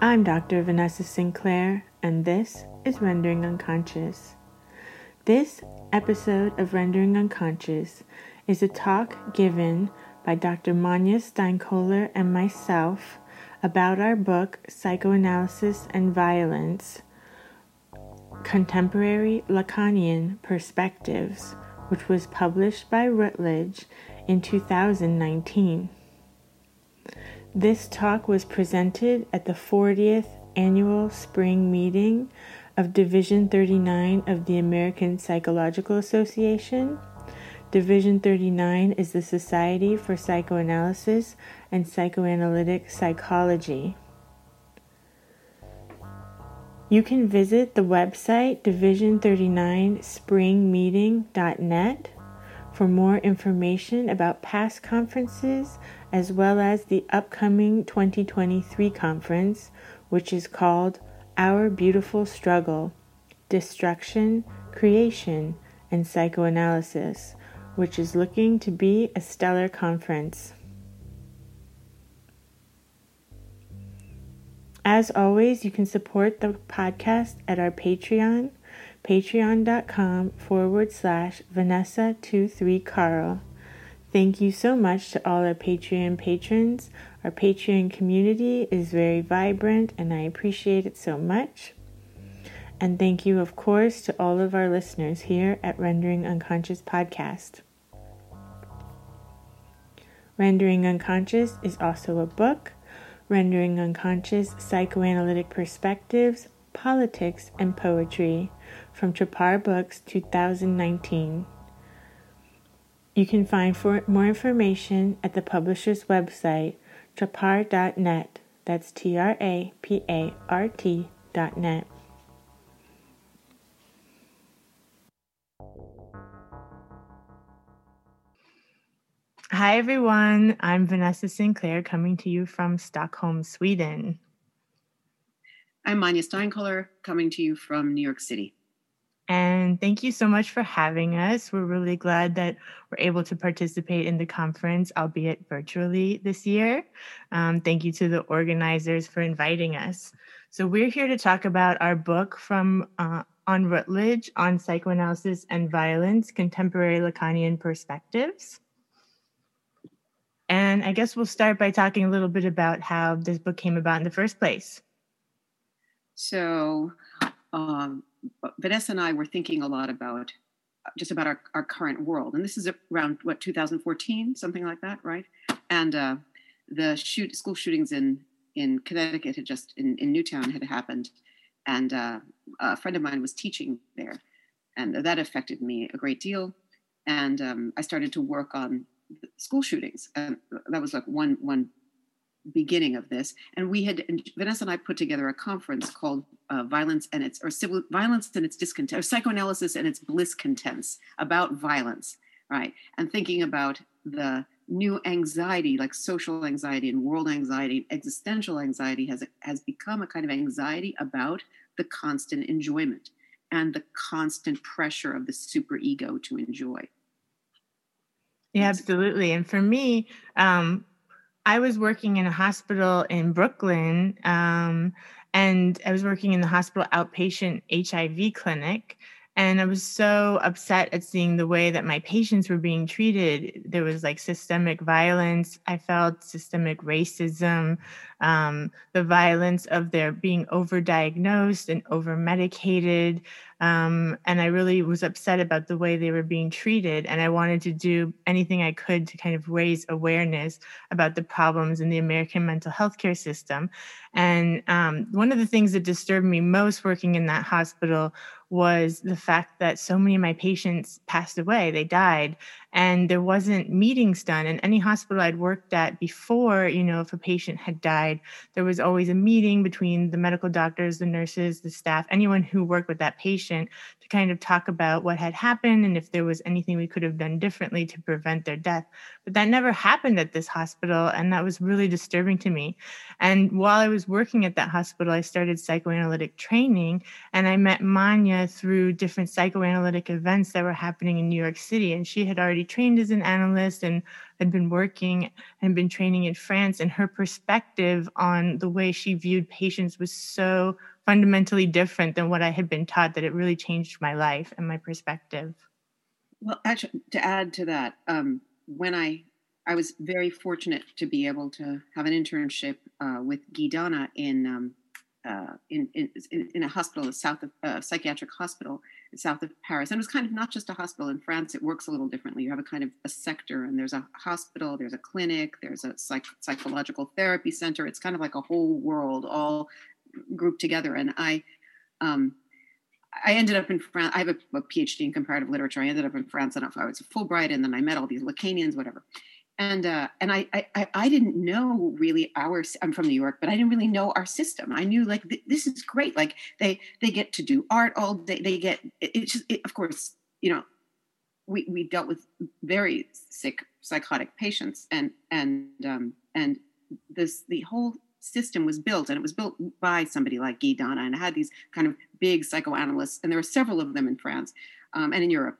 I'm Dr. Vanessa Sinclair, and this is Rendering Unconscious. This episode of Rendering Unconscious is a talk given by Dr. Manya Steinkoler and myself about our book Psychoanalysis and Violence Contemporary Lacanian Perspectives, which was published by Routledge in 2019. This talk was presented at the 40th annual spring meeting of Division 39 of the American Psychological Association. Division 39 is the Society for Psychoanalysis and Psychoanalytic Psychology. You can visit the website division39springmeeting.net for more information about past conferences as well as the upcoming 2023 conference, which is called Our Beautiful Struggle Destruction, Creation, and Psychoanalysis, which is looking to be a stellar conference. As always, you can support the podcast at our Patreon, patreon.com forward slash Vanessa23Carl. Thank you so much to all our Patreon patrons. Our Patreon community is very vibrant and I appreciate it so much. And thank you, of course, to all of our listeners here at Rendering Unconscious Podcast. Rendering Unconscious is also a book Rendering Unconscious Psychoanalytic Perspectives, Politics, and Poetry from Trapart Books 2019. You can find for more information at the publisher's website, trapart.net. That's T R A P A R T.net. Hi, everyone. I'm Vanessa Sinclair coming to you from Stockholm, Sweden. I'm Manya Steinkoler coming to you from New York City. And thank you so much for having us. We're really glad that we're able to participate in the conference, albeit virtually this year. Um, thank you to the organizers for inviting us. So, we're here to talk about our book from uh, on Routledge on psychoanalysis and violence, contemporary Lacanian perspectives. And I guess we'll start by talking a little bit about how this book came about in the first place. So, um, Vanessa and I were thinking a lot about just about our, our current world. And this is around what, 2014, something like that, right? And uh, the shoot, school shootings in, in Connecticut had just, in, in Newtown, had happened. And uh, a friend of mine was teaching there. And that affected me a great deal. And um, I started to work on school shootings. And that was like one one beginning of this. And we had and Vanessa and I put together a conference called uh, "Violence and its or Civil Violence and its Discontent, or Psychoanalysis and its Bliss Contents" about violence, right? And thinking about the new anxiety, like social anxiety and world anxiety, existential anxiety, has has become a kind of anxiety about the constant enjoyment and the constant pressure of the superego to enjoy. Yeah, absolutely. And for me, um, I was working in a hospital in Brooklyn, um, and I was working in the hospital outpatient HIV clinic. And I was so upset at seeing the way that my patients were being treated. There was like systemic violence. I felt systemic racism, um, the violence of their being overdiagnosed and over medicated. Um, and I really was upset about the way they were being treated. And I wanted to do anything I could to kind of raise awareness about the problems in the American mental health care system. And um, one of the things that disturbed me most working in that hospital was the fact that so many of my patients passed away, they died, and there wasn't meetings done. In any hospital I'd worked at before, you know, if a patient had died, there was always a meeting between the medical doctors, the nurses, the staff, anyone who worked with that patient to kind of talk about what had happened and if there was anything we could have done differently to prevent their death. But that never happened at this hospital, and that was really disturbing to me. And while I was working at that hospital, I started psychoanalytic training, and I met Manya through different psychoanalytic events that were happening in New York City. And she had already trained as an analyst and had been working and been training in France. And her perspective on the way she viewed patients was so fundamentally different than what I had been taught that it really changed my life and my perspective. Well, actually, to add to that, um, when I I was very fortunate to be able to have an internship uh, with Guy Dana in, um, uh, in, in, in a hospital, a south of uh, psychiatric hospital south of Paris. And it was kind of not just a hospital. In France, it works a little differently. You have a kind of a sector, and there's a hospital, there's a clinic, there's a psych- psychological therapy center. It's kind of like a whole world all grouped together. And I, um, I ended up in France. I have a, a, PhD in comparative literature. I ended up in France. and I was a Fulbright, and then I met all these Lacanians, whatever and uh, and I, I I didn't know really our I'm from New York, but I didn't really know our system. I knew like th- this is great. Like they they get to do art all day. They get it's just it, of course you know we we dealt with very sick psychotic patients and and um, and this the whole system was built and it was built by somebody like Guy Dana and had these kind of big psychoanalysts and there were several of them in France um, and in Europe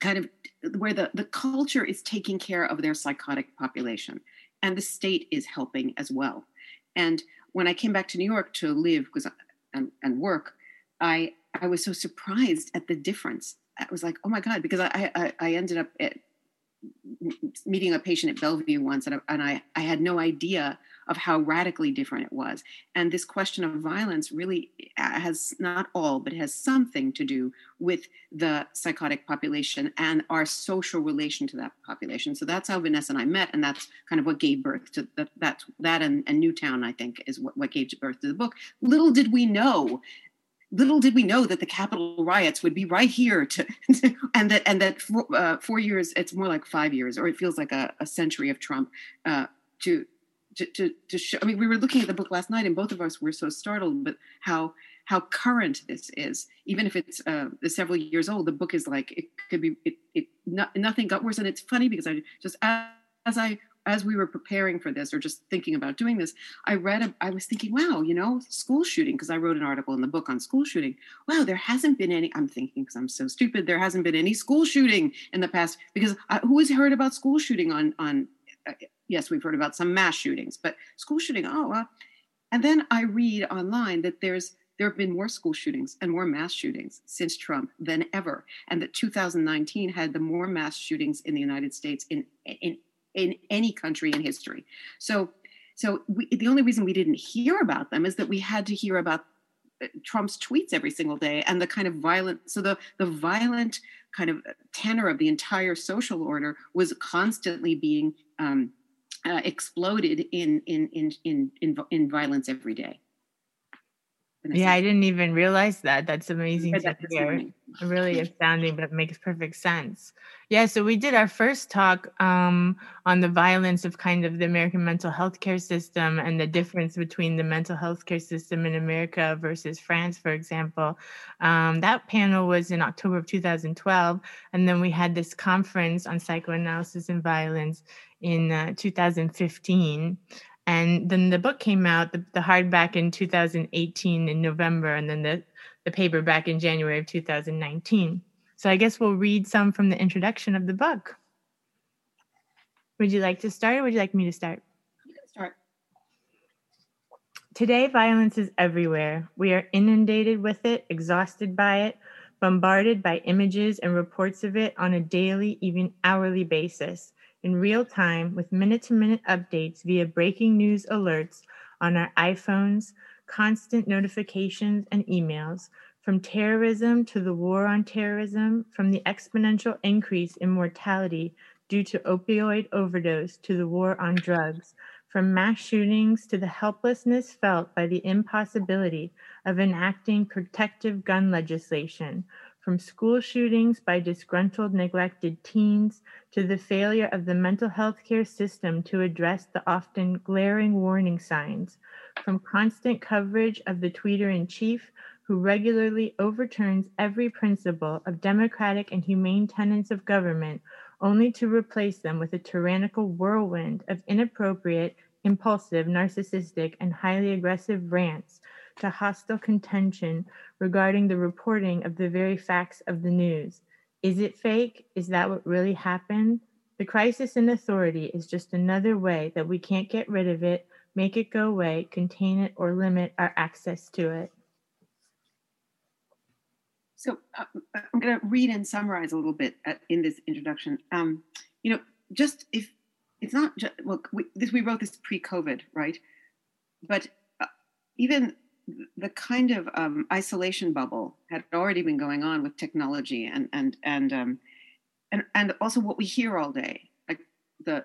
kind of where the, the culture is taking care of their psychotic population and the state is helping as well. And when i came back to new york to live because and, and work i i was so surprised at the difference. I was like oh my god because i i, I ended up at, meeting a patient at bellevue once and, I, and I, I had no idea of how radically different it was. And this question of violence really has not all, but has something to do with the psychotic population and our social relation to that population. So that's how Vanessa and I met, and that's kind of what gave birth to that. That, that and, and Newtown, I think, is what, what gave birth to the book. Little did we know little did we know that the Capitol riots would be right here to, and that and that four, uh, four, years it's more like five years or it feels like a, a century of Trump uh, to to, to, show, I mean, we were looking at the book last night, and both of us were so startled, but how how current this is. Even if it's uh, several years old, the book is like it could be. It, it not, nothing got worse, and it's funny because I just as I as we were preparing for this or just thinking about doing this, I read, a, I was thinking, wow, you know, school shooting, because I wrote an article in the book on school shooting. Wow, there hasn't been any, I'm thinking because I'm so stupid, there hasn't been any school shooting in the past, because I, who has heard about school shooting on, on yes, we've heard about some mass shootings, but school shooting, oh, uh, and then I read online that there's there have been more school shootings and more mass shootings since Trump than ever, and that 2019 had the more mass shootings in the United States in in in any country in history. So, so we, the only reason we didn't hear about them is that we had to hear about uh, Trump's tweets every single day and the kind of violent. So the the violent kind of tenor of the entire social order was constantly being um, uh, exploded in, in, in, in, in, in violence every day. Yeah, I didn't even realize that. That's amazing to hear. Really astounding, but it makes perfect sense. Yeah, so we did our first talk um, on the violence of kind of the American mental health care system and the difference between the mental health care system in America versus France, for example. Um, that panel was in October of 2012. And then we had this conference on psychoanalysis and violence in uh, 2015 and then the book came out the, the hardback in 2018 in november and then the, the paperback in january of 2019 so i guess we'll read some from the introduction of the book. Would you like to start or would you like me to start? You can start. Today violence is everywhere. We are inundated with it exhausted by it bombarded by images and reports of it on a daily even hourly basis in real time with minute to minute updates via breaking news alerts on our iPhones, constant notifications and emails, from terrorism to the war on terrorism, from the exponential increase in mortality due to opioid overdose to the war on drugs, from mass shootings to the helplessness felt by the impossibility of enacting protective gun legislation, from school shootings by disgruntled, neglected teens to the failure of the mental health care system to address the often glaring warning signs, from constant coverage of the tweeter in chief who regularly overturns every principle of democratic and humane tenets of government only to replace them with a tyrannical whirlwind of inappropriate, impulsive, narcissistic, and highly aggressive rants to hostile contention regarding the reporting of the very facts of the news. Is it fake? Is that what really happened? The crisis in authority is just another way that we can't get rid of it, make it go away, contain it, or limit our access to it. So uh, I'm going to read and summarize a little bit at, in this introduction. Um, you know, just if it's not just well, we, this we wrote this pre-COVID, right? But uh, even the kind of um, isolation bubble had already been going on with technology and and and um, and and also what we hear all day, like the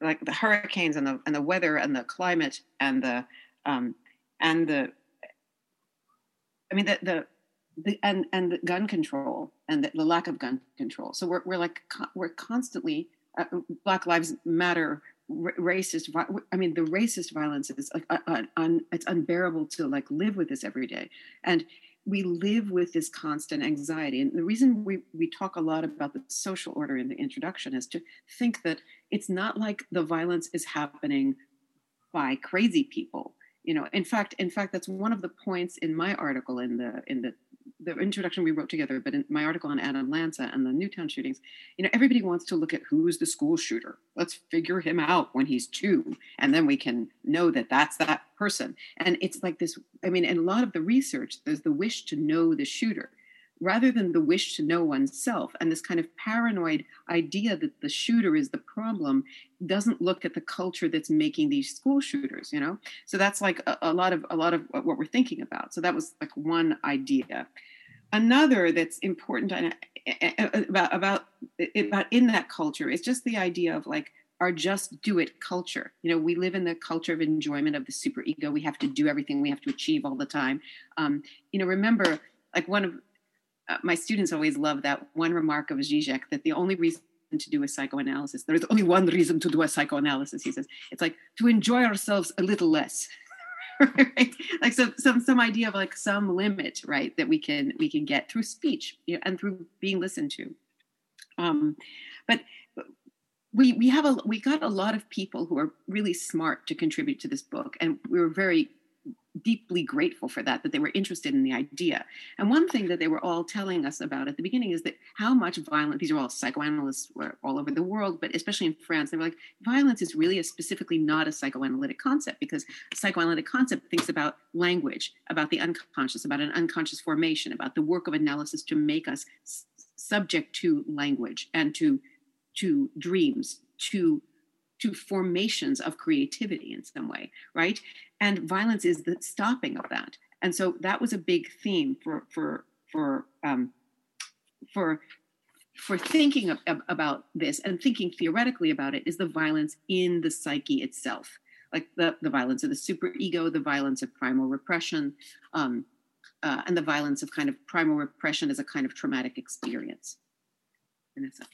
like the hurricanes and the and the weather and the climate and the um, and the I mean the the, the and and the gun control and the, the lack of gun control. So we're we're like we're constantly uh, Black Lives Matter racist i mean the racist violence is like un, un, it's unbearable to like live with this every day. And we live with this constant anxiety. And the reason we, we talk a lot about the social order in the introduction is to think that it's not like the violence is happening by crazy people you know. In fact in fact that's one of the points in my article in the in the the introduction we wrote together, but in my article on Adam Lanza and the Newtown shootings, you know, everybody wants to look at who's the school shooter. Let's figure him out when he's two, and then we can know that that's that person. And it's like this. I mean, in a lot of the research, there's the wish to know the shooter, rather than the wish to know oneself. And this kind of paranoid idea that the shooter is the problem doesn't look at the culture that's making these school shooters. You know, so that's like a, a lot of a lot of what we're thinking about. So that was like one idea. Another that's important about about about in that culture is just the idea of like our just do it culture. You know, we live in the culture of enjoyment of the super ego. We have to do everything. We have to achieve all the time. Um, you know, remember, like one of uh, my students always love that one remark of Zizek that the only reason to do a psychoanalysis, there is only one reason to do a psychoanalysis. He says it's like to enjoy ourselves a little less. Right? Like some some some idea of like some limit, right? That we can we can get through speech you know, and through being listened to. Um, but we we have a we got a lot of people who are really smart to contribute to this book, and we were very deeply grateful for that, that they were interested in the idea. And one thing that they were all telling us about at the beginning is that how much violence, these are all psychoanalysts were all over the world, but especially in France, they were like, violence is really a specifically not a psychoanalytic concept because psychoanalytic concept thinks about language, about the unconscious, about an unconscious formation, about the work of analysis to make us subject to language and to to dreams, to to formations of creativity in some way, right? And violence is the stopping of that. And so that was a big theme for for for um, for for thinking of, of, about this and thinking theoretically about it is the violence in the psyche itself, like the, the violence of the superego, the violence of primal repression, um, uh, and the violence of kind of primal repression as a kind of traumatic experience. Vanessa.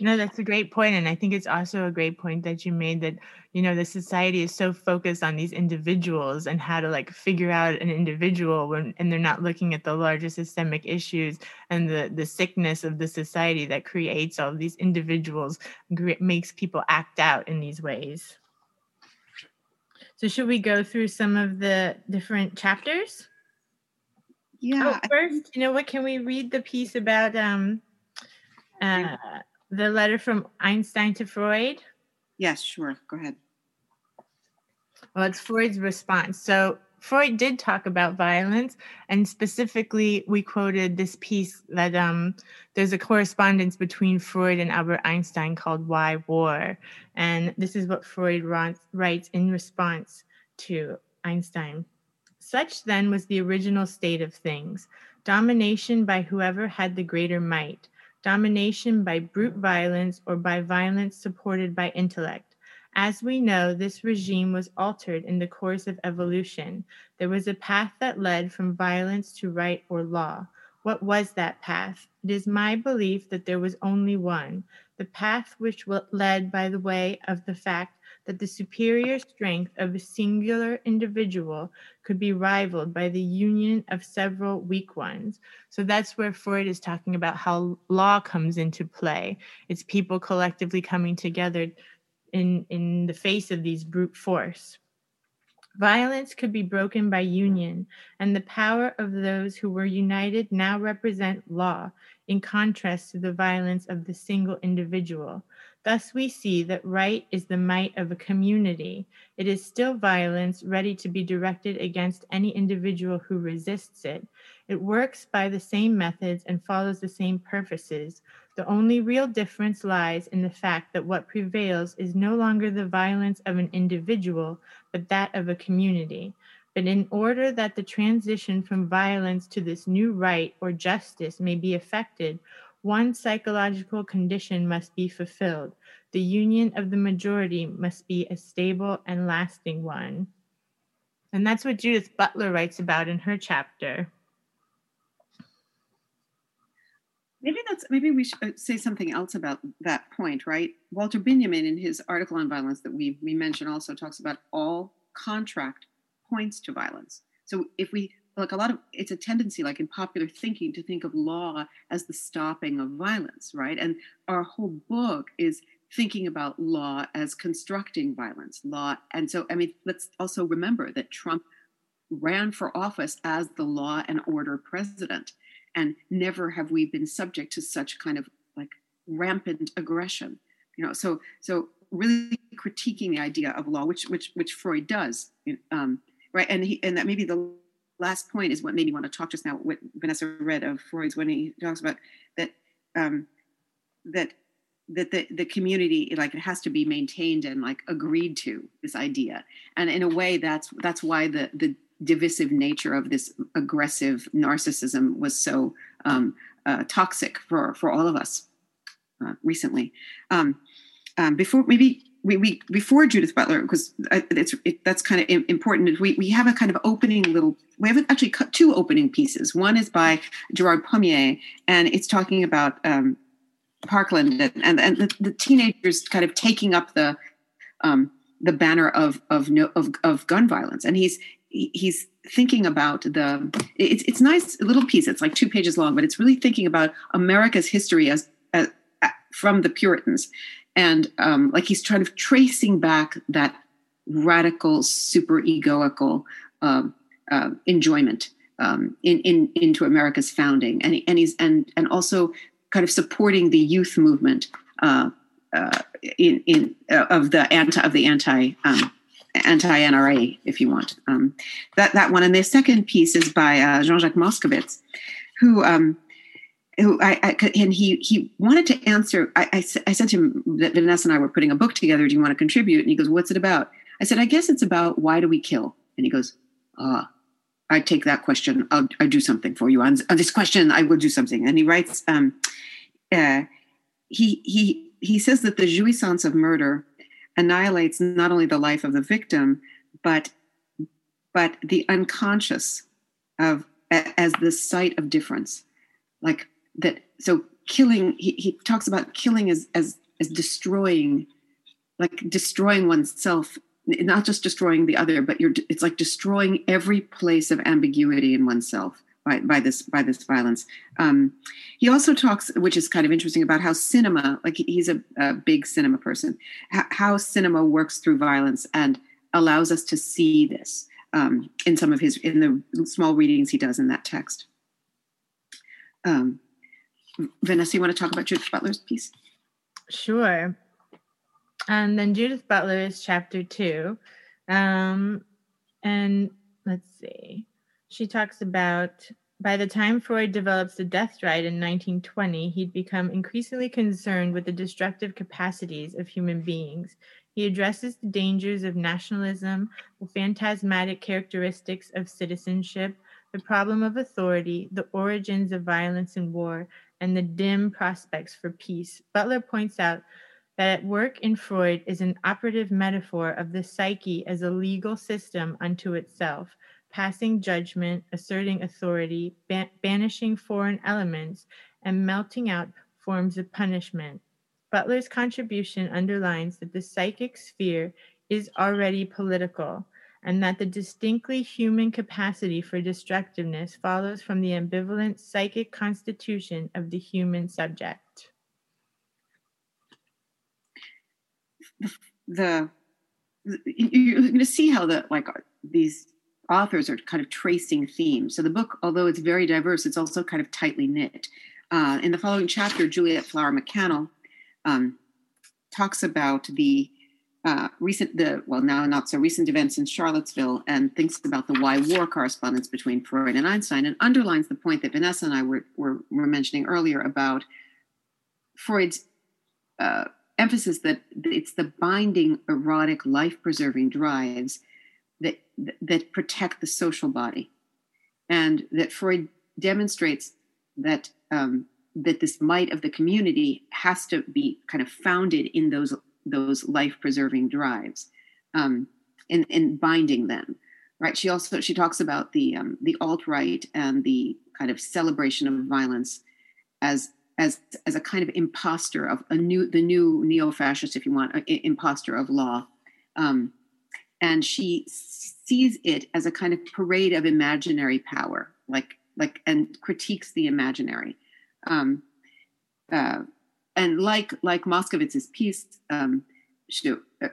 No, that's a great point. And I think it's also a great point that you made that, you know, the society is so focused on these individuals and how to like figure out an individual when and they're not looking at the larger systemic issues and the the sickness of the society that creates all these individuals makes people act out in these ways. So should we go through some of the different chapters? Yeah. Oh, first, you know what? Can we read the piece about um uh the letter from Einstein to Freud? Yes, sure. Go ahead. Well, it's Freud's response. So Freud did talk about violence, and specifically, we quoted this piece that um, there's a correspondence between Freud and Albert Einstein called Why War? And this is what Freud writes in response to Einstein. Such then was the original state of things domination by whoever had the greater might domination by brute violence or by violence supported by intellect. As we know, this regime was altered in the course of evolution. There was a path that led from violence to right or law. What was that path? It is my belief that there was only one, the path which led by the way of the fact that the superior strength of a singular individual could be rivaled by the union of several weak ones. So that's where Freud is talking about how law comes into play. It's people collectively coming together in, in the face of these brute force. Violence could be broken by union, and the power of those who were united now represent law. in contrast to the violence of the single individual. Thus, we see that right is the might of a community. It is still violence ready to be directed against any individual who resists it. It works by the same methods and follows the same purposes. The only real difference lies in the fact that what prevails is no longer the violence of an individual, but that of a community. But in order that the transition from violence to this new right or justice may be effected, one psychological condition must be fulfilled. The union of the majority must be a stable and lasting one. And that's what Judith Butler writes about in her chapter. Maybe that's maybe we should uh, say something else about that point, right? Walter Benjamin, in his article on violence that we we mentioned, also talks about all contract points to violence. So if we like a lot of it's a tendency like in popular thinking to think of law as the stopping of violence right? And our whole book is thinking about law as constructing violence law and so i mean let's also remember that trump ran for office as the law and order president and never have we been subject to such kind of like rampant aggression you know? So so really critiquing the idea of law which which which freud does um, right? And he and that maybe the last point is what made me want to talk just now. What Vanessa read of Freud's when he talks about that um, that that the, the community like it has to be maintained and like agreed to this idea and in a way that's that's why the the divisive nature of this aggressive narcissism was so um, uh, toxic for for all of us uh, recently um, um, before maybe we, we before Judith Butler, because it's it, that's kind of important. We we have a kind of opening little. We have actually two opening pieces. One is by Gerard Pommier, and it's talking about um, Parkland and and, and the, the, teenagers kind of taking up the um, the banner of of no of, of gun violence, and he's he's thinking about the it's it's nice little piece. It's like two pages long, but it's really thinking about America's history as, as from the Puritans and um, like he's trying of tracing back that radical super egoical uh, uh, enjoyment um, in, in into America's founding, and and he's and and also kind of supporting the youth movement uh, uh in in uh, of the anti of the anti um, anti NRA, if you want um, that that one. And the second piece is by uh, Jean Jacques Moskowitz, who um, who I, I, and he he wanted to answer. I, I, I said to him that Vanessa and I were putting a book together. Do you want to contribute? And he goes, "What's it about?" I said, "I guess it's about why do we kill?" And he goes, "Ah, I take that question. I'll, I'll do something for you on, on, this question. I will do something." And he writes, um, uh, he he he says that the jouissance of murder annihilates not only the life of the victim, but but the unconscious of as the site of difference, like that so killing he, he talks about killing as as as destroying like destroying oneself not just destroying the other but you're it's like destroying every place of ambiguity in oneself by, by this by this violence. Um, he also talks which is kind of interesting about how cinema like he's a, a big cinema person how cinema works through violence and allows us to see this um, in some of his in the small readings he does in that text. Um, Vanessa, you want to talk about Judith Butler's piece? Sure. And then Judith Butler is chapter two. Um, and let's see. She talks about by the time Freud develops the death right in 1920, he'd become increasingly concerned with the destructive capacities of human beings. He addresses the dangers of nationalism, the phantasmatic characteristics of citizenship, the problem of authority, the origins of violence and war, and the dim prospects for peace, Butler points out that at work in Freud is an operative metaphor of the psyche as a legal system unto itself, passing judgment, asserting authority, ban- banishing foreign elements, and melting out forms of punishment. Butler's contribution underlines that the psychic sphere is already political and that the distinctly human capacity for destructiveness follows from the ambivalent psychic constitution of the human subject. The, the you're going to see how the like these authors are kind of tracing themes. So the book, although it's very diverse, it's also kind of tightly knit. Uh, in the following chapter, Juliet Flower MacCannell um, talks about the uh, recent, the well, now not so recent events in Charlottesville, and thinks about the why war correspondence between Freud and Einstein, and underlines the point that Vanessa and I were were, were mentioning earlier about Freud's uh, emphasis that it's the binding, erotic, life-preserving drives that that protect the social body, and that Freud demonstrates that um, that this might of the community has to be kind of founded in those those life preserving drives um, and, and binding them right? She also she talks about the um, the alt-right and the kind of celebration of violence as as as a kind of impostor of a new the new neo-fascist if you want a, impostor of law. Um, and she sees it as a kind of parade of imaginary power like like and critiques the imaginary. Um, uh, and like like Moskowitz's piece, um, uh,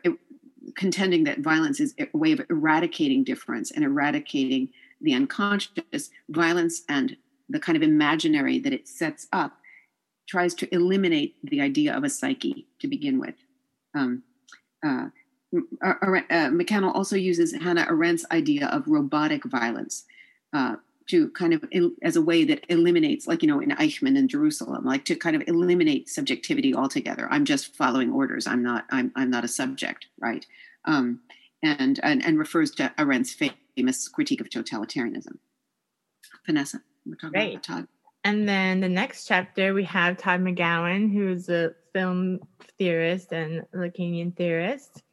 contending that violence is a way of eradicating difference and eradicating the unconscious, violence and the kind of imaginary that it sets up tries to eliminate the idea of a psyche to begin with. Um, uh, uh, uh, MacCannell also uses Hannah Arendt's idea of robotic violence. To kind of as a way that eliminates like you know in eichmann in jerusalem like to kind of eliminate subjectivity altogether. I'm just following orders. I'm not i'm, I'm not a subject right? Um, and, and and refers to arendt's famous critique of totalitarianism. Vanessa we're talking Great. about todd? And then the next chapter we have todd mcgowan who's a film theorist and lacanian theorist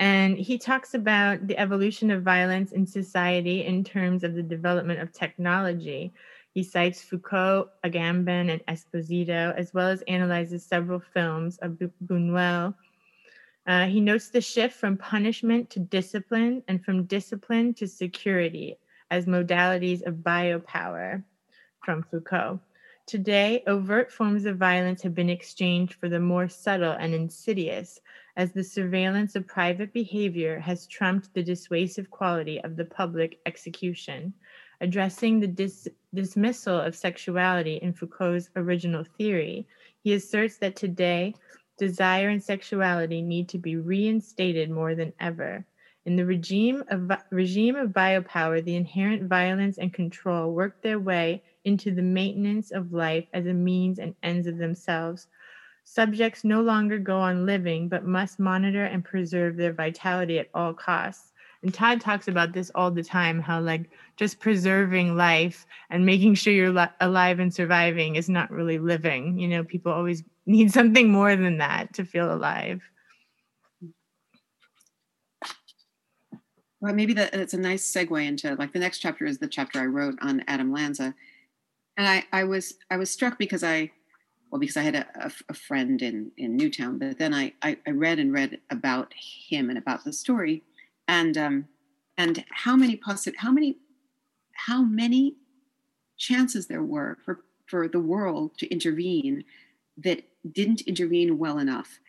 and he talks about the evolution of violence in society in terms of the development of technology. He cites Foucault, Agamben, and Esposito, as well as analyzes several films of Buñuel. Uh, he notes the shift from punishment to discipline and from discipline to security as modalities of biopower from Foucault. Today, overt forms of violence have been exchanged for the more subtle and insidious, as the surveillance of private behavior has trumped the dissuasive quality of the public execution. Addressing the dis- dismissal of sexuality in Foucault's original theory, he asserts that today, desire and sexuality need to be reinstated more than ever. In the regime of, regime of biopower, the inherent violence and control work their way into the maintenance of life as a means and ends of themselves, Subjects no longer go on living, but must monitor and preserve their vitality at all costs. And Todd talks about this all the time how, like, just preserving life and making sure you're li- alive and surviving is not really living. You know, people always need something more than that to feel alive. Well, maybe that, that's a nice segue into like the next chapter is the chapter I wrote on Adam Lanza, and I, I was I was struck because I well because i had a, a, a, friend in in newtown but then I, I, I read and read about him and about the story. And um and how many possi- how many how many chances there were for for the world to intervene that didn't intervene well enough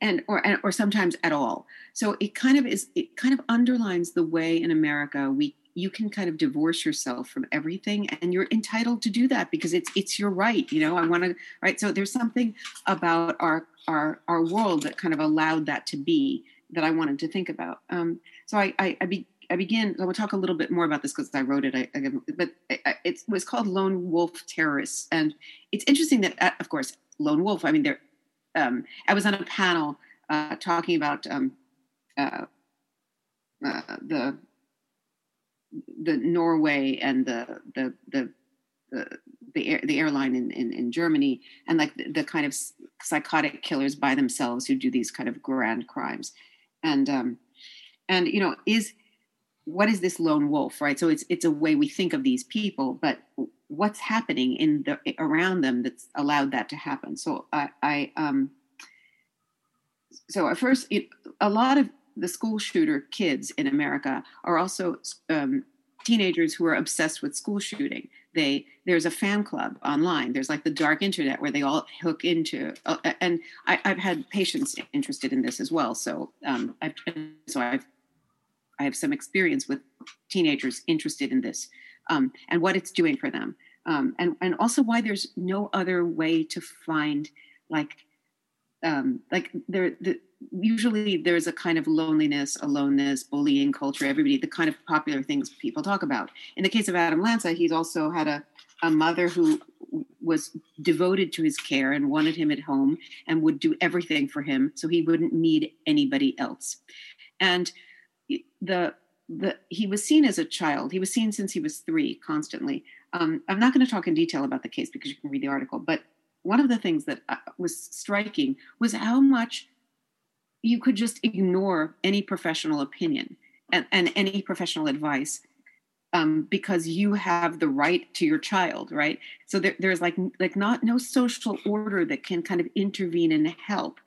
and or and, or sometimes at all. So it kind of is it kind of underlines the way in america we you can kind of divorce yourself from everything and you're entitled to do that because it's it's your right you know i want to right? So there's something about our our our world that kind of allowed that to be that i wanted to think about. Um, so i i, I, be, I begin i will talk a little bit more about this because i wrote it I, I, but it was called lone wolf terrorists and it's interesting that uh, of course lone wolf i mean there um, i was on a panel uh, talking about um, uh, uh, the the Norway and the the the the, the, air, the airline in, in, in, Germany and like the, the, kind of psychotic killers by themselves who do these kind of grand crimes. And um and you know is what is this lone wolf right? So it's it's a way we think of these people but what's happening in the around them that's allowed that to happen? So i i um so at first it, a lot of the school shooter kids in America are also um, teenagers who are obsessed with school shooting. They there's a fan club online. There's like the dark internet where they all hook into. Uh, and I, have had patients interested in this as well. So um, I've so I've I have some experience with teenagers interested in this um, and what it's doing for them. um, and and also why there's no other way to find like um, like there the, usually there's a kind of loneliness, aloneness, bullying culture. Everybody the kind of popular things people talk about. In the case of Adam Lanza, he's also had a a mother who was devoted to his care and wanted him at home and would do everything for him so he wouldn't need anybody else. And the the he was seen as a child. He was seen since he was three constantly. Um, I'm not going to talk in detail about the case because you can read the article. But one of the things that uh, was striking was how much you could just ignore any professional opinion and, and any professional advice um, because you have the right to your child, right? So there, there's like like not no social order that can kind of intervene and help,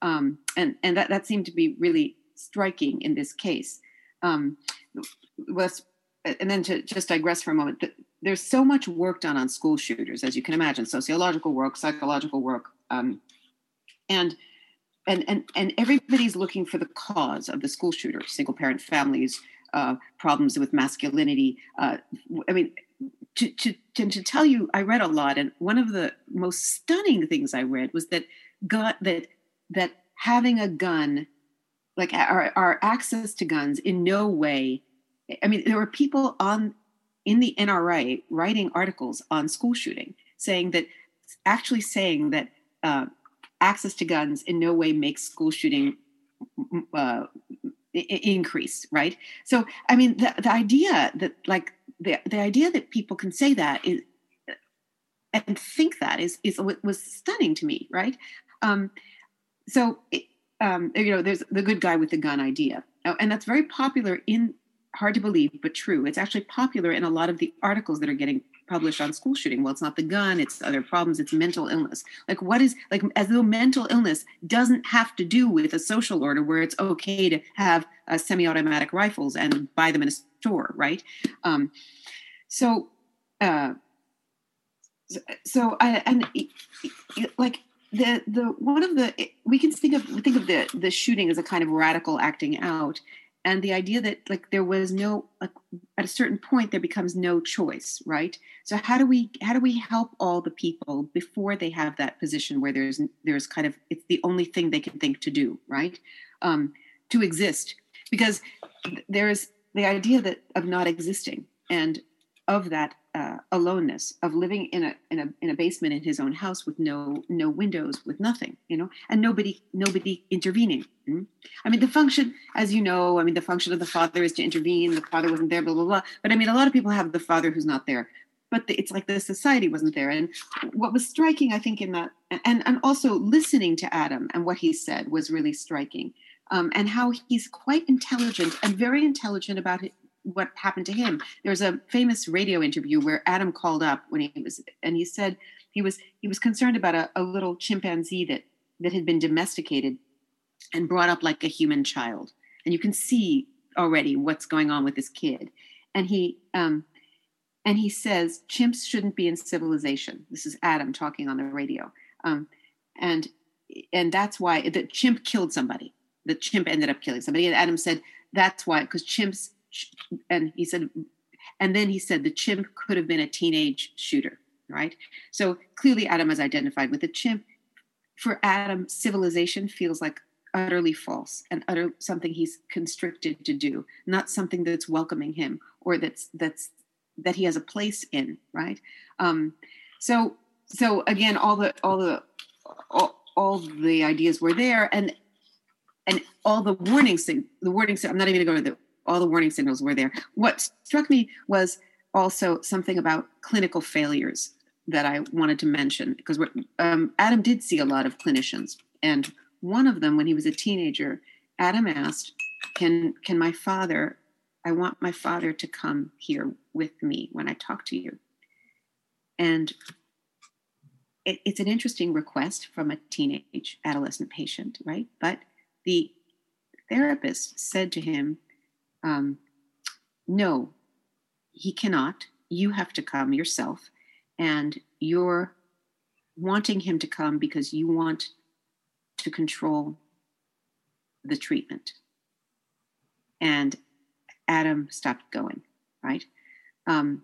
um, and and that that seemed to be really striking in this case. Um, was and then to just digress for a moment, there's so much work done on school shooters, as you can imagine, sociological work, psychological work, um, and and and and everybody's looking for the cause of the school shooter, single parent families, uh, problems with masculinity. Uh, I mean, to, to, to, tell you, I read a lot, and one of the most stunning things I read was that God, that that having a gun, like our, our access to guns, in no way. I mean, there were people on in the NRA writing articles on school shooting, saying that actually saying that uh, access to guns in no way makes school shooting uh, increase right? So i mean the, the idea that like the, the idea that people can say that is and think that is is was stunning to me right? Um so um you know there's the good guy with the gun idea. Oh, and that's very popular in hard to believe but true. It's actually popular in a lot of the articles that are getting published on school shooting. Well it's not the gun it's other problems it's mental illness. Like what is like as though mental illness doesn't have to do with a social order where it's okay to have uh, semi-automatic rifles and buy them in a store right? Um, so uh, so I, and like the the one of the we can think of think of the the shooting as a kind of radical acting out and the idea that like there was no like, at a certain point there becomes no choice right? So how do we how do we help all the people before they have that position where there's there's kind of it's the only thing they can think to do right? Um, to exist. Because there's the idea that of not existing. And of that uh, aloneness of living in a, in a in a basement in his own house with no no windows with nothing you know and nobody nobody intervening mm-hmm. i mean the function as you know i mean the function of the father is to intervene the father wasn't there blah blah blah but i mean a lot of people have the father who's not there but the, it's like the society wasn't there and what was striking i think in that and and also listening to adam and what he said was really striking um, and how he's quite intelligent and very intelligent about what happened to him. There's a famous radio interview where Adam called up when he was, and he said he was he was concerned about a, a little chimpanzee that that had been domesticated and brought up like a human child, and you can see already what's going on with this kid. And he um, and he says chimps shouldn't be in civilization. This is Adam talking on the radio, um, and and that's why the chimp killed somebody. The chimp ended up killing somebody, and Adam said that's why because chimps and he said, and then he said the chimp could have been a teenage shooter, right? So clearly, Adam has identified with the chimp. For Adam, civilization feels like utterly false and utter something he's constricted to do, not something that's welcoming him or that's that's that he has a place in, right? Um, so so again, all the all the all, all the ideas were there, and and all the warnings the warnings. I'm not even going to go to the all the warning signals were there. What struck me was also something about clinical failures that I wanted to mention because um, Adam did see a lot of clinicians, and one of them, when he was a teenager, Adam asked, "Can can my father? I want my father to come here with me when I talk to you." And it, it's an interesting request from a teenage adolescent patient, right? But the therapist said to him, um, no, he cannot. You have to come yourself. And you're wanting him to come because you want to control the treatment. And Adam stopped going, right? Um,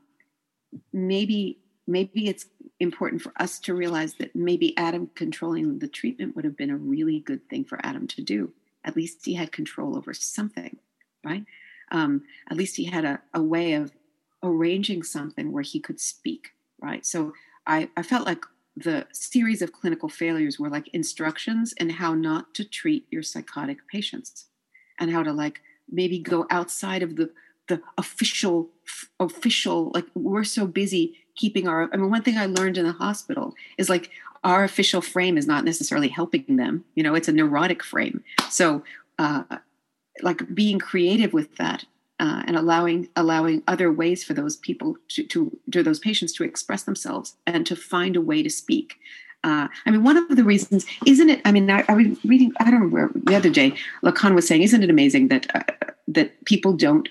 maybe maybe it's important for us to realize that maybe Adam controlling the treatment would have been a really good thing for Adam to do. At least he had control over something, right? Um, at least he had a, a way of arranging something where he could speak, right? So I, I felt like the series of clinical failures were like instructions in how not to treat your psychotic patients and how to like maybe go outside of the the official official like we're so busy keeping our i mean one thing i learned in the hospital is like our official frame is not necessarily helping them you know it's a neurotic frame so uh like being creative with that uh, and allowing allowing other ways for those people to, to to those patients to express themselves and to find a way to speak uh, I mean, one of the reasons, isn't it? I mean, I, I was reading, I don't where the other day, Lacan was saying, isn't it amazing that uh, that people don't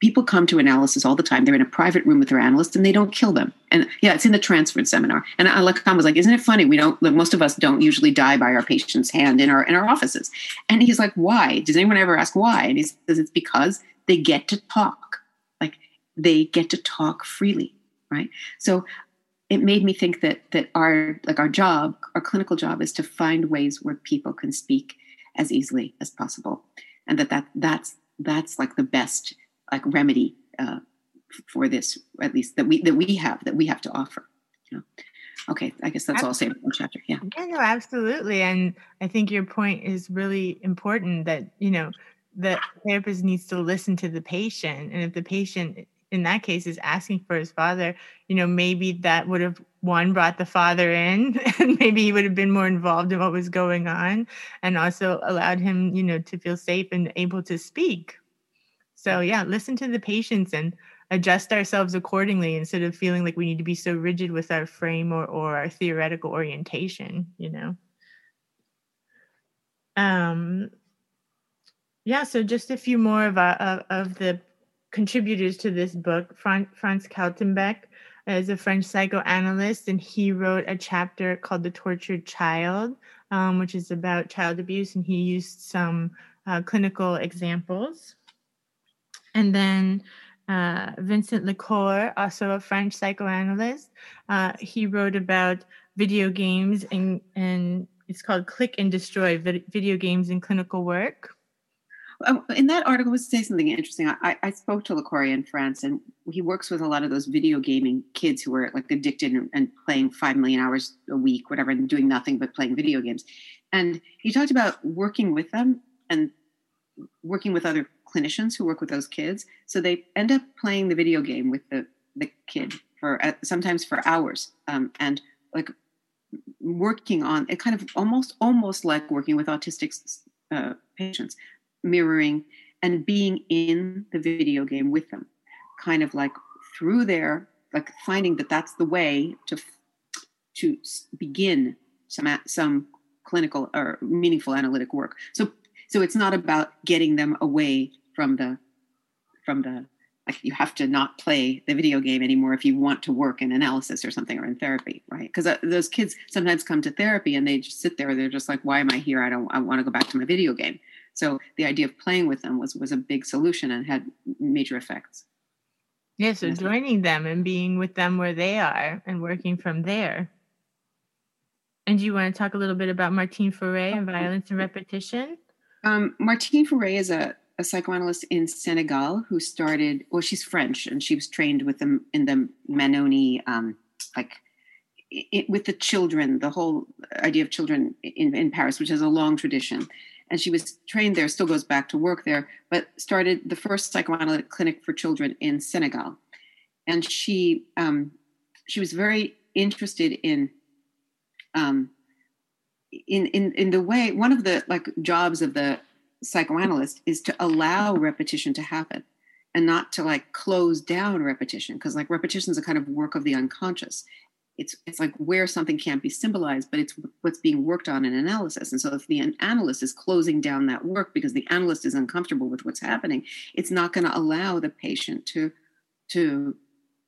people come to analysis all the time. They're in a private room with their analyst and they don't kill them. And yeah, it's in the transference seminar. And Lacan was like, isn't it funny? We don't, most of us don't usually die by our patient's hand in our, in our offices. And he's like, why? Does anyone ever ask why? And he says, it's because they get to talk. Like they get to talk freely. Right. So it made me think that, that our, like our job, our clinical job is to find ways where people can speak as easily as possible. And that, that that's, that's like the best like remedy uh, for this, at least that we that we have that we have to offer. You know? Okay, I guess that's absolutely. all I'll say about chapter. Yeah. Yeah, no, absolutely. And I think your point is really important that, you know, the therapist needs to listen to the patient. And if the patient in that case is asking for his father, you know, maybe that would have one brought the father in and maybe he would have been more involved in what was going on and also allowed him, you know, to feel safe and able to speak. So yeah, listen to the patients and adjust ourselves accordingly instead of feeling like we need to be so rigid with our frame or, or our theoretical orientation, you know. Um yeah, so just a few more of, uh, of, the contributors to this book. Franz, Franz Kaltenbeck is a French psychoanalyst, and he wrote a chapter called The Tortured Child, um, which is about child abuse, and he used some uh, clinical examples. And then uh, Vincent Lecour, also a French psychoanalyst, uh, he wrote about video games and, and it's called Click and Destroy Video Games in Clinical Work. Um, in that article, was say something interesting. I, I spoke to Lecour in France, and he works with a lot of those video gaming kids who are like addicted and playing five million hours a week, whatever, and doing nothing but playing video games. And he talked about working with them and working with other clinicians who work with those kids. So they end up playing the video game with the, the kid for uh, sometimes for hours um, and like working on it kind of almost almost like working with autistic uh, patients mirroring and being in the video game with them kind of like through there like finding that that's the way to to begin some some clinical or meaningful analytic work so so it's not about getting them away from the from the like you have to not play the video game anymore if you want to work in analysis or something or in therapy right? Because uh, those kids sometimes come to therapy and they just sit there they're just like why am i here? I don't i want to go back to my video game. So the idea of playing with them was was a big solution and had major effects. Yeah so joining them and being with them where they are and working from there. And do you want to talk a little bit about martine Fauré and violence and repetition um, Martine Fauré is a, a, psychoanalyst in Senegal who started, well, she's French and she was trained with them in the Mannoni, um, like it, with the children, the whole idea of children in, in Paris, which has a long tradition. And she was trained there, still goes back to work there, but started the first psychoanalytic clinic for children in Senegal. And she um, she was very interested in um, in in in the way one of the like jobs of the psychoanalyst is to allow repetition to happen and not to like close down repetition because like repetition is a kind of work of the unconscious. It's it's like where something can't be symbolized but it's what's being worked on in analysis. And so if the analyst is closing down that work because the analyst is uncomfortable with what's happening it's not going to allow the patient to to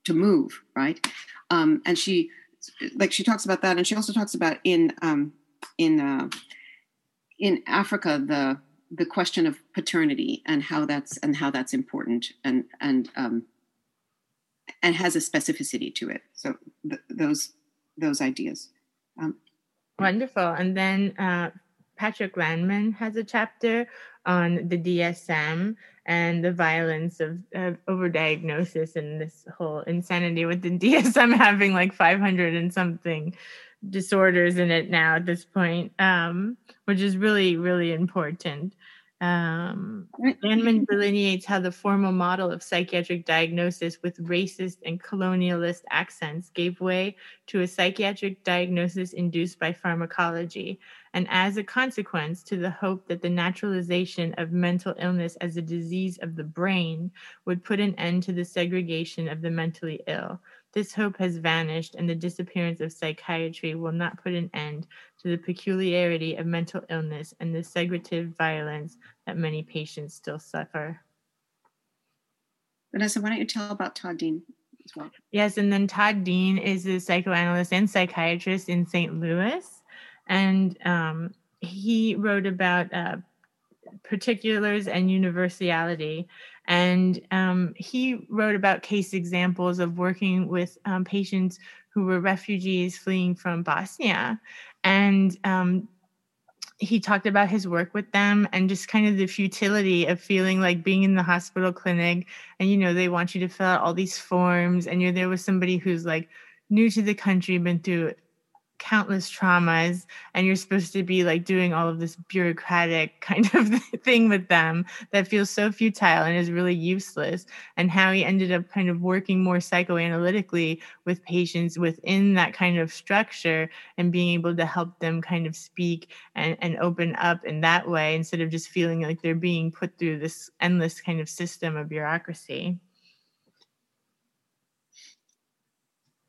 to move right? Um, and she like she talks about that and she also talks about in um, in uh, in Africa the the question of paternity and how that's and how that's important and and um, and has a specificity to it. So th- those those ideas. Um, Wonderful. And then uh, Patrick Landman has a chapter on the DSM and the violence of, of overdiagnosis and this whole insanity with the DSM having like 500 and something disorders in it now at this point, um, which is really, really important. Um, Landman delineates how the formal model of psychiatric diagnosis with racist and colonialist accents gave way to a psychiatric diagnosis induced by pharmacology, and as a consequence, to the hope that the naturalization of mental illness as a disease of the brain would put an end to the segregation of the mentally ill. This hope has vanished, and the disappearance of psychiatry will not put an end to the peculiarity of mental illness and the segregative violence that many patients still suffer. Vanessa, why don't you tell about Todd Dean as well? Yes, and then Todd Dean is a psychoanalyst and psychiatrist in St. Louis, and um, he wrote about uh, particulars and universality. And um, he wrote about case examples of working with um, patients who were refugees fleeing from Bosnia. And um, he talked about his work with them and just kind of the futility of feeling like being in the hospital clinic and you know they want you to fill out all these forms and you're there with somebody who's like new to the country been through countless traumas and you're supposed to be like doing all of this bureaucratic kind of thing with them that feels so futile and is really useless and how he ended up kind of working more psychoanalytically with patients within that kind of structure and being able to help them kind of speak and, and open up in that way instead of just feeling like they're being put through this endless kind of system of bureaucracy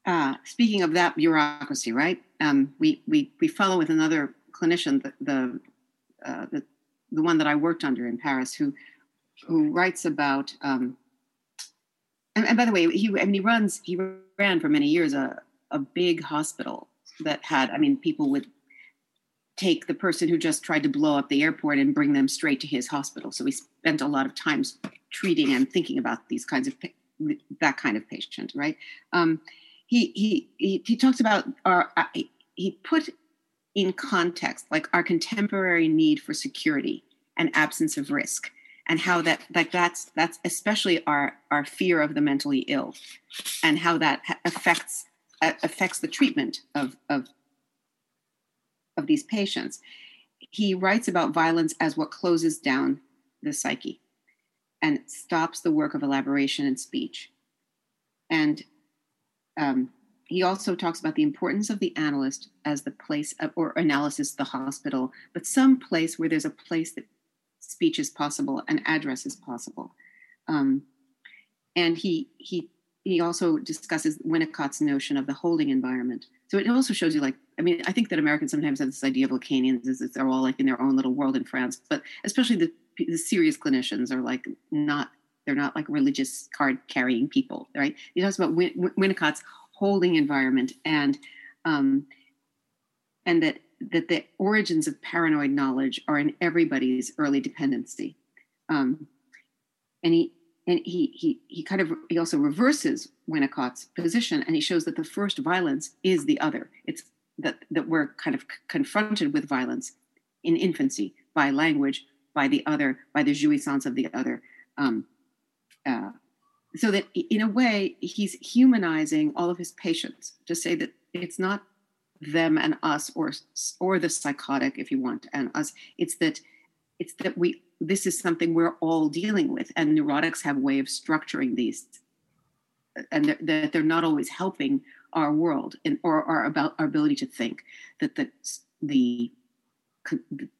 Uh, speaking of that bureaucracy, right? Um, we, we, we follow with another clinician, the, the, uh, the, the, one that I worked under in Paris, who, who writes about, um, and, and, by the way, he, I mean, he runs, he ran for many years a, a big hospital that had, I mean, people would take the person who just tried to blow up the airport and bring them straight to his hospital. So we spent a lot of time treating and thinking about these kinds of, that kind of patient, right? Um, he he he, talks about our uh, he put in context like our contemporary need for security and absence of risk and how that like that's that's especially our our fear of the mentally ill and how that affects uh, affects the treatment of of of these patients. He writes about violence as what closes down the psyche and stops the work of elaboration and speech. And um, he also talks about the importance of the analyst as the place of, or analysis, the hospital, but some place where there's a place that speech is possible and address is possible. Um, and he he he also discusses Winnicott's notion of the holding environment. So it also shows you, like, I mean, I think that Americans sometimes have this idea of Lacanians is that they're all like in their own little world in France, but especially the, the serious clinicians are like not they're not like religious card carrying people, right? He talks about Win- Winnicott's holding environment and um, and that that the origins of paranoid knowledge are in everybody's early dependency. Um, and he and he he he kind of he also reverses Winnicott's position and he shows that the first violence is the other. It's that that we're kind of c- confronted with violence in infancy by language, by the other, by the jouissance of the other. Um, uh, so that in a way he's humanizing all of his patients to say that it's not them and us or or the psychotic if you want and us. It's that it's that we this is something we're all dealing with and neurotics have a way of structuring these and that they're, not always helping our world and or our about our ability to think that the the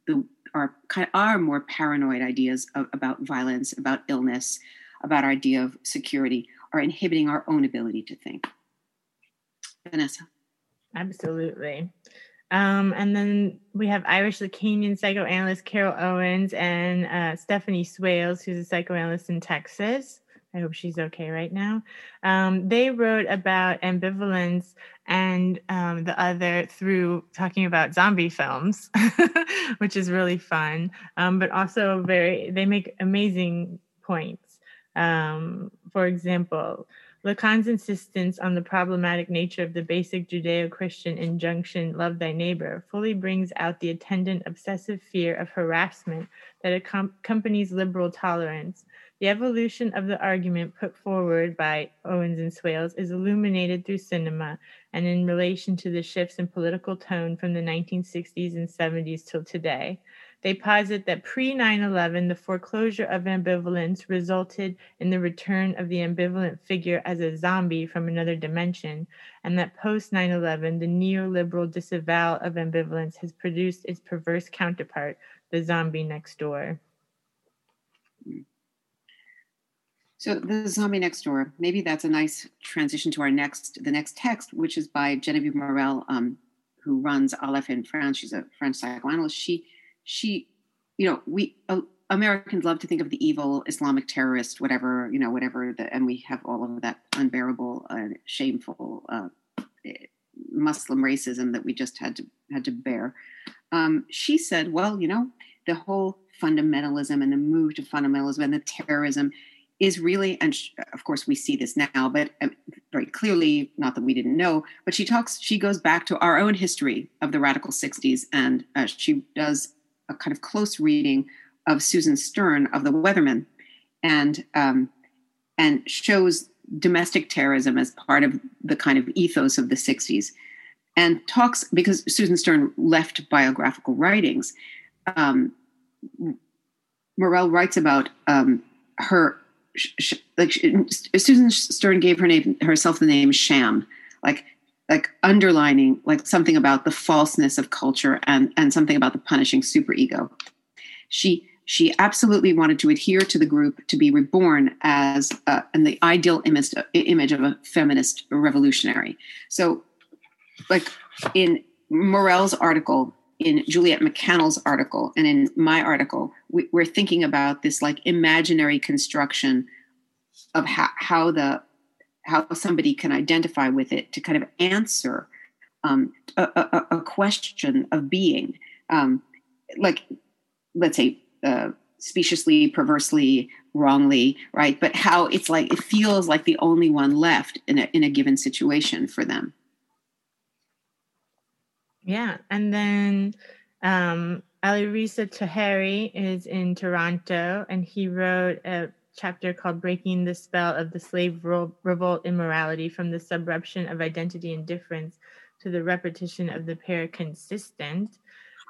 the our our more paranoid ideas of, about violence about illness about our idea of security are inhibiting our own ability to think. Vanessa. Absolutely. Um, and then we have Irish Lacanian psychoanalyst Carol Owens and uh, Stephanie Swales, who's a psychoanalyst in Texas. I hope she's okay right now. Um, they wrote about ambivalence and um, the other through talking about zombie films, which is really fun, um, but also very, they make amazing points. Um, for example, Lacan's insistence on the problematic nature of the basic Judeo Christian injunction, love thy neighbor, fully brings out the attendant obsessive fear of harassment that accompanies liberal tolerance. The evolution of the argument put forward by Owens and Swales is illuminated through cinema and in relation to the shifts in political tone from the 1960s and 70s till today. They posit that pre 9 11, the foreclosure of ambivalence resulted in the return of the ambivalent figure as a zombie from another dimension, and that post 9 11, the neoliberal disavowal of ambivalence has produced its perverse counterpart, the zombie next door. So the zombie next door, maybe that's a nice transition to our next, the next text, which is by Genevieve Morel, um, who runs Aleph in France. She's a French psychoanalyst. She she, you know, we uh, Americans love to think of the evil Islamic terrorist, whatever, you know, whatever, the, and we have all of that unbearable, uh, shameful uh, Muslim racism that we just had to had to bear. Um, she said, well, you know, the whole fundamentalism and the move to fundamentalism and the terrorism is really, and of course we see this now, but um, very clearly, not that we didn't know, but she talks, she goes back to our own history of the radical 60s, and uh, she does a kind of close reading of Susan Stern of the Weathermen, and um, and shows domestic terrorism as part of the kind of ethos of the '60s, and talks because Susan Stern left biographical writings. Um, Morel writes about um, her sh- like Susan Stern gave her name herself the name Sham, like like underlining like something about the falseness of culture and and something about the punishing superego. She she absolutely wanted to adhere to the group to be reborn as uh, in the ideal image, image of a feminist revolutionary. So like in morel's article in juliet MacCannell's article and in my article we, are thinking about this like imaginary construction of how, how the how somebody can identify with it to kind of answer um, a, a, a, question of being, um, like let's say uh, speciously, perversely, wrongly, right? But how it's like it feels like the only one left in a in a given situation for them. Yeah, and then um, Alireza Taheri is in Toronto, and he wrote a chapter called Breaking the Spell of the Slave Revolt Immorality from the Subruption of Identity and Difference to the Repetition of the Pair Consistent.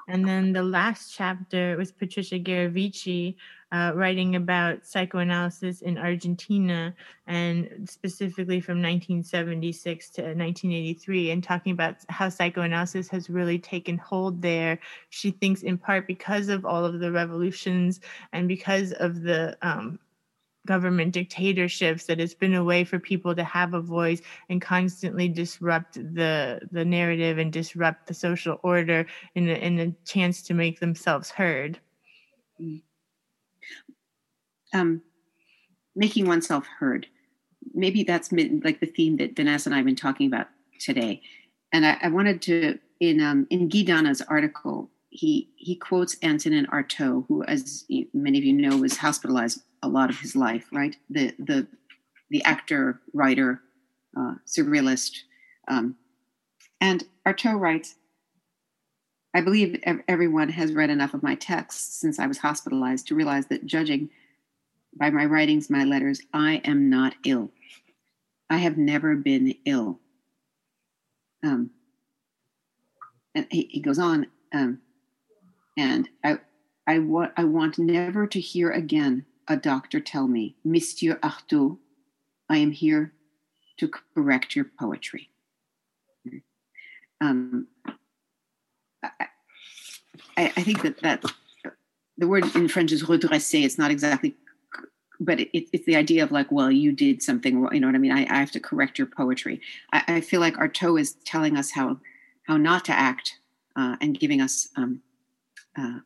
And then the last chapter was Patricia Gherovici uh, writing about psychoanalysis in Argentina and specifically from 1976 to 1983 and talking about how psychoanalysis has really taken hold there. She thinks in part because of all of the revolutions and because of the um, government dictatorships that it's been a way for people to have a voice and constantly disrupt the the narrative and disrupt the social order in a, in a chance to make themselves heard. Um, making oneself heard. Maybe that's like the theme that vanessa and i have been talking about today. And i, I wanted to in um, in guy Dana's article he he quotes Antonin Artaud, who, as many of you know, was hospitalized a lot of his life, right? The the the actor, writer, uh, surrealist, um, and Artaud writes. I believe everyone has read enough of my texts since I was hospitalized to realize that judging by my writings, my letters, I am not ill. I have never been ill. Um, and he, he goes on, um, and I, I, wa- I want never to hear again a doctor tell me, Monsieur Artaud, I am here to correct your poetry. Um, I, I, think that that the word in French is redresser. It's not exactly, but it, it's the idea of like, well, you did something wrong. You know what I mean? I, I have to correct your poetry. I, I, feel like Artaud is telling us how how not to act uh, and giving us um, uh,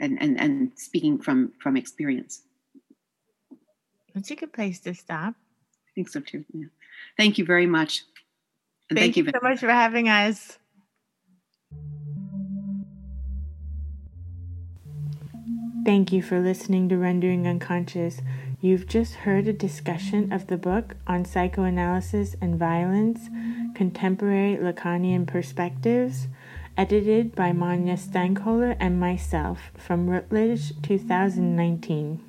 and, and, and speaking from, from experience. That's a good place to stop. I think so too. Yeah. Thank you very much. And thank, thank you so much for having us. Thank you for listening to Rendering Unconscious. You've just heard a discussion of the book on psychoanalysis and violence, contemporary Lacanian perspectives, edited by Manya Steinkoler and myself from Routledge 2019.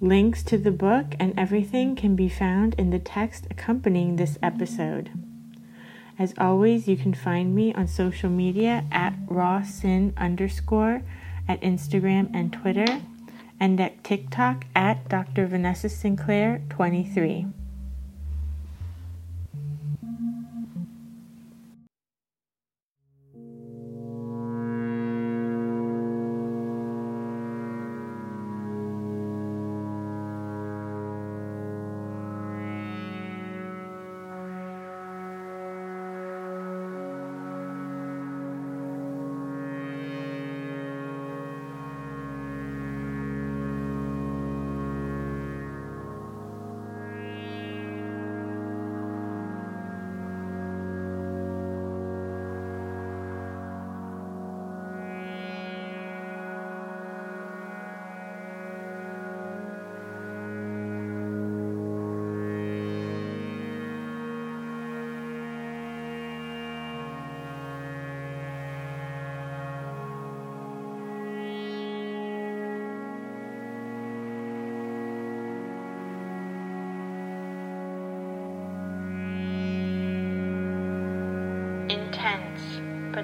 Links to the book and everything can be found in the text accompanying this episode. As always, you can find me on social media at rawsin underscore at Instagram and Twitter and at TikTok at Dr. Vanessa Sinclair 23.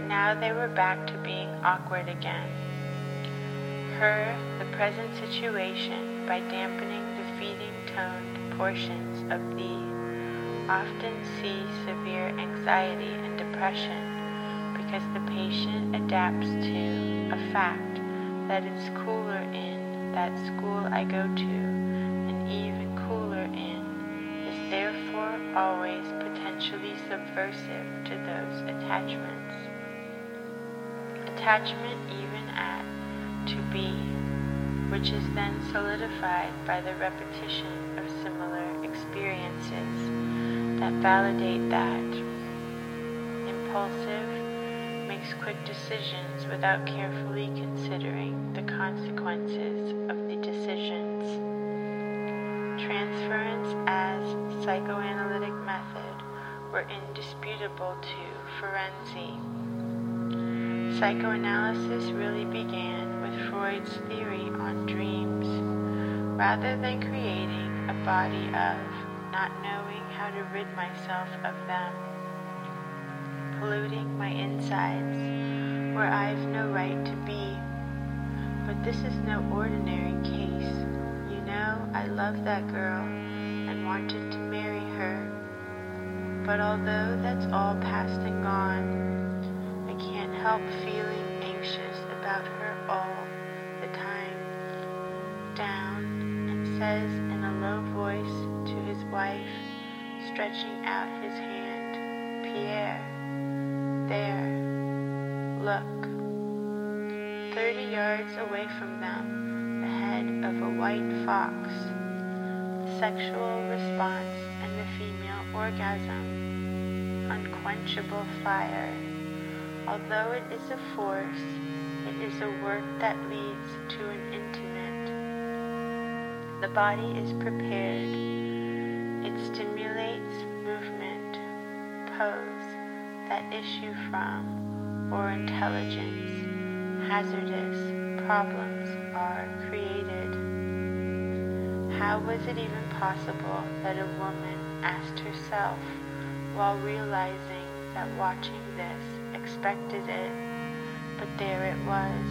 But now they were back to being awkward again. Her, the present situation, by dampening the feeding toned portions of the often see severe anxiety and depression because the patient adapts to a fact that it's cooler in that school I go to, and even cooler in is therefore always potentially subversive to those attachments. Attachment even at to be, which is then solidified by the repetition of similar experiences that validate that. Impulsive makes quick decisions without carefully considering the consequences of the decisions. Transference as psychoanalytic method were indisputable to Ferenczi. Psychoanalysis really began with Freud's theory on dreams. Rather than creating a body of not knowing how to rid myself of them, polluting my insides where I've no right to be. But this is no ordinary case. You know, I love that girl and wanted to marry her. But although that's all past and gone, help feeling anxious about her all the time. Down and says in a low voice to his wife, stretching out his hand, Pierre, there, look. Thirty yards away from them, the head of a white fox, sexual response and the female orgasm, unquenchable fire. Although it is a force, it is a work that leads to an intimate. The body is prepared. It stimulates movement, pose that issue from, or intelligence. Hazardous problems are created. How was it even possible that a woman asked herself while realizing that watching this expected it, but there it was.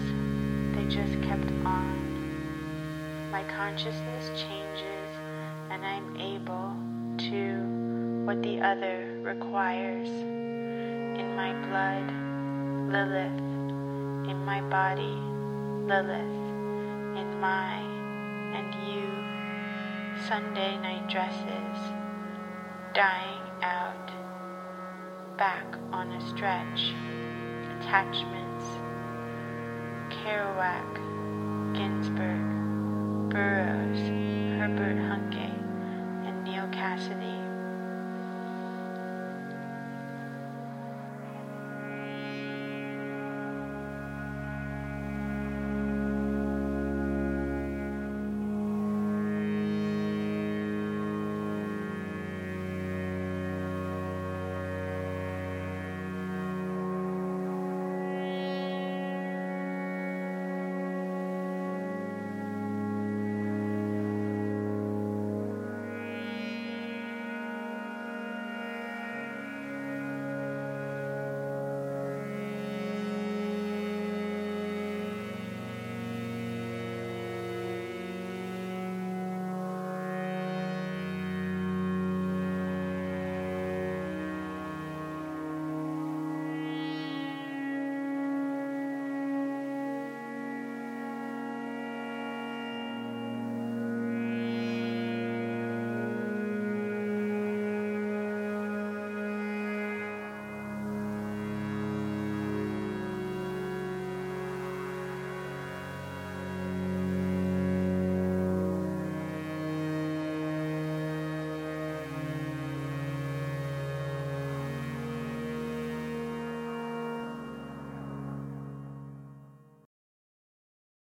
They just kept on. My consciousness changes and I'm able to what the other requires. In my blood, Lilith. In my body, Lilith. In my and you, Sunday night dresses, dying back on a stretch, attachments, Kerouac, Ginsberg, Burroughs, Herbert Huncke, and Neal Cassady.